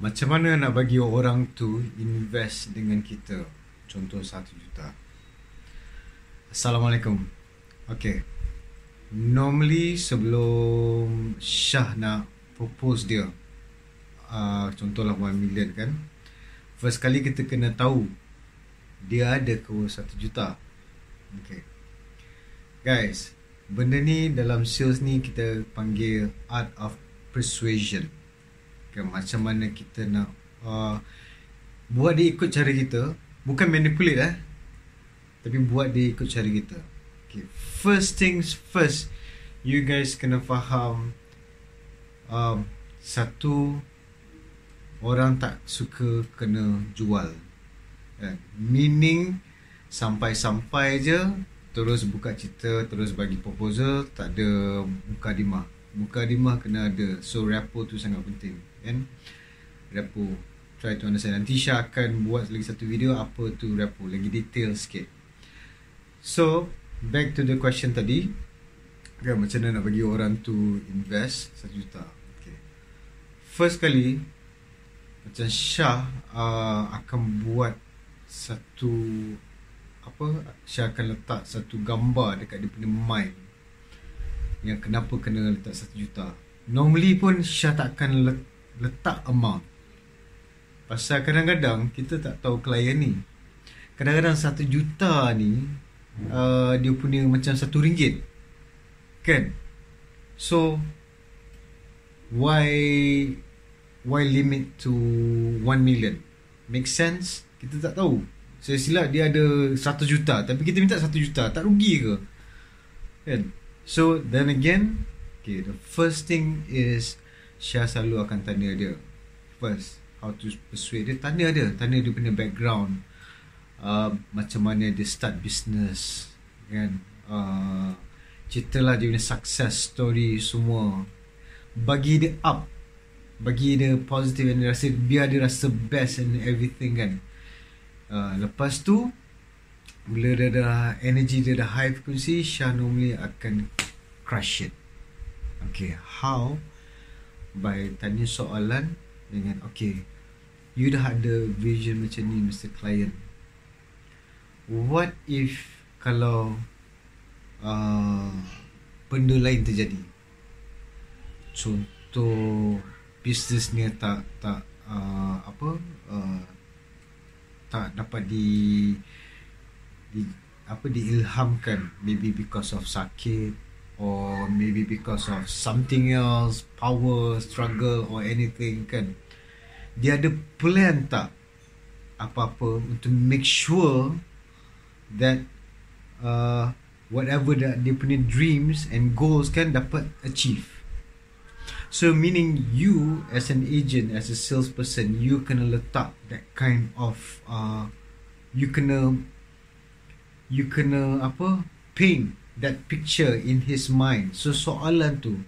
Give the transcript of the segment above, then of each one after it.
Macam mana nak bagi orang tu invest dengan kita? Contoh satu juta. Assalamualaikum. Okay. Normally sebelum Syah nak propose dia, uh, contohlah 1 million kan, first kali kita kena tahu dia ada ke satu juta. Okay. Guys, benda ni dalam sales ni kita panggil art of persuasion kan macam mana kita nak uh, buat dia ikut cara kita bukan manipulate eh tapi buat dia ikut cara kita okay. first things first you guys kena faham um, satu orang tak suka kena jual kan? meaning sampai-sampai je terus buka cerita terus bagi proposal tak ada muka dimah muka dimah kena ada. So rapport tu sangat penting kan? Rapport try to understand. Nanti Syah akan buat lagi satu video apa tu rapport lagi detail sikit. So back to the question tadi. Kan macam mana nak bagi orang tu invest 1 juta? Okay. first kali macam Syah uh, akan buat satu apa? Syah akan letak satu gambar dekat dia punya mind yang kenapa kena letak satu juta normally pun Syah tak akan let, letak amount Pasal kadang-kadang kita tak tahu klien ni Kadang-kadang satu juta ni uh, Dia punya macam satu ringgit Kan? So Why Why limit to one million? Make sense? Kita tak tahu Saya silap dia ada satu juta Tapi kita minta satu juta Tak rugi ke? Kan? So then again Okay, the first thing is Syah selalu akan tanya dia. First How to persuade dia. Tanya dia Tanya dia punya background. Uh, Macam mana dia start business Kan? Uh, Ceritalah dia punya success story Semua. Bagi dia up. Bagi dia positive And dia rasa Biar dia rasa best And everything kan? Uh, Lepas tu Bila dia dah Energy dia dah high frequency Syah normally akan Crush it. Okay How? By tanya soalan dengan okay you dah ada vision macam ni Mr. Client. What if kalau uh, benda lain terjadi? Contoh bisnes ni tak tak uh, apa uh, tak dapat di di apa diilhamkan maybe because of sakit or maybe because of something else power struggle or anything kan? Dia ada plan tak apa-apa untuk make sure that uh, whatever that dia punya dreams and goals kan dapat achieve? So meaning you as an agent as a salesperson you kena letak that kind of uh, you kena you kena apa paint that picture in his mind. So soalan tu,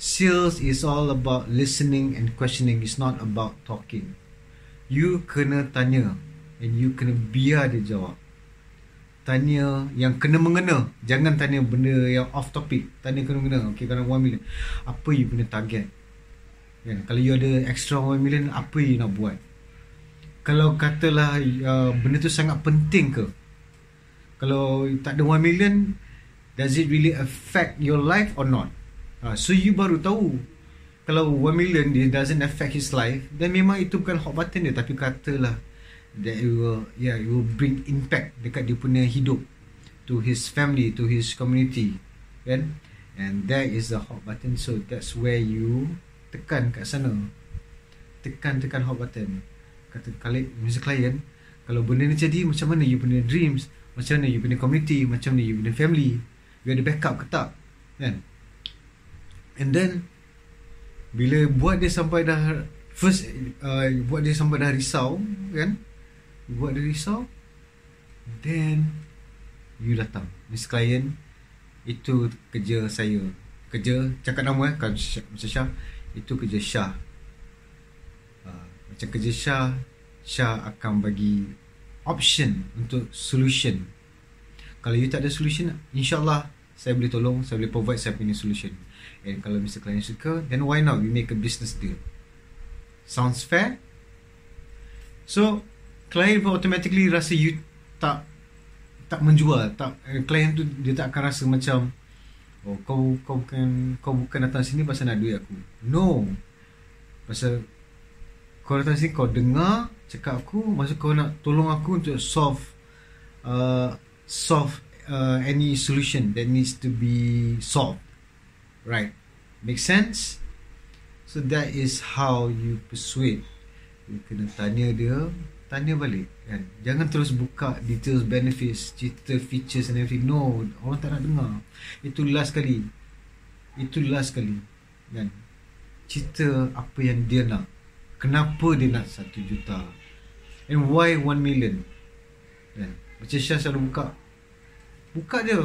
sales is all about listening and questioning. It's not about talking. You kena tanya and you kena biar dia jawab. Tanya yang kena mengena. Jangan tanya benda yang off topic. Tanya kena mengena. Okay, kalau 1 million. Apa you punya target? Kan? Kalau you ada extra 1 million, apa you nak buat? Kalau katalah uh, benda tu sangat penting ke? Kalau tak ada 1 million, does it really affect your life or not? Uh, so you baru tahu kalau 1 million dia doesn't affect his life then memang itu bukan hot button dia tapi katalah that it will yeah it will bring impact dekat dia punya hidup to his family to his community kan? And that is the hot button. So that's where you tekan kat sana. Tekan tekan hot button. Kata kali Mr. Client. Kalau benda ni jadi macam mana you punya dreams macam mana you punya community macam mana you punya family You ada backup ke tak Kan? And then Bila buat dia sampai dah First uh, Buat dia sampai dah risau Kan? Buat dia risau Then You datang. Miss Client Itu kerja saya. Kerja Cakap nama eh kan, Macam Syah? Itu kerja Syah. Uh, Macam kerja Syah Syah akan bagi Option Untuk solution kalau you tak ada solution insyaallah saya boleh tolong saya boleh provide saya punya solution and kalau Mr. Client suka then why not we make a business deal Sounds fair? So, klien pun automatically rasa you tak tak menjual, tak eh, klien tu dia tak akan rasa macam oh kau kau bukan kau bukan datang sini pasal nak duit aku. No. Pasal kau datang sini kau dengar cakap aku, maksud kau nak tolong aku untuk solve uh, solve uh, any solution that needs to be solved. Right. Make sense? So that is how you persuade. You kena tanya dia, tanya balik kan. Jangan terus buka details benefits, cerita features and everything. No, orang tak nak dengar. Itu last kali. Itu last kali. Kan. Cerita apa yang dia nak. Kenapa dia nak satu juta. And why one million. Kan. Macam Syah selalu buka. Buka je.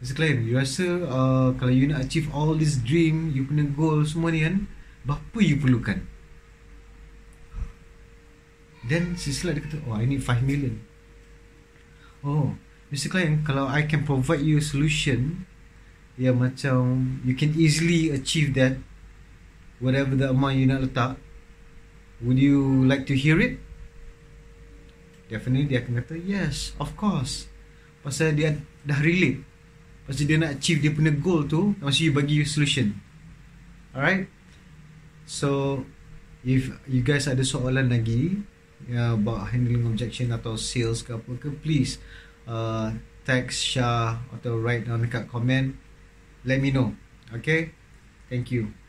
Mr. Client, you rasa uh, kalau you nak achieve all this dream, you punya goal semua ni kan, berapa you perlukan? Then setelah dia kata, oh I need 5 million. Oh, Mr. Client, kalau I can provide you a solution yang macam you can easily achieve that whatever the amount you nak letak, would you like to hear it? Definitely dia akan kata, yes, of course. Pasal dia dah relate. Pasal dia nak achieve dia punya goal tu Masa you bagi solution. Alright? So If you guys ada soalan lagi ya, About handling objection Atau sales ke apa ke Please uh, Text Shah Atau write down dekat comment. Let me know. Okay? Thank you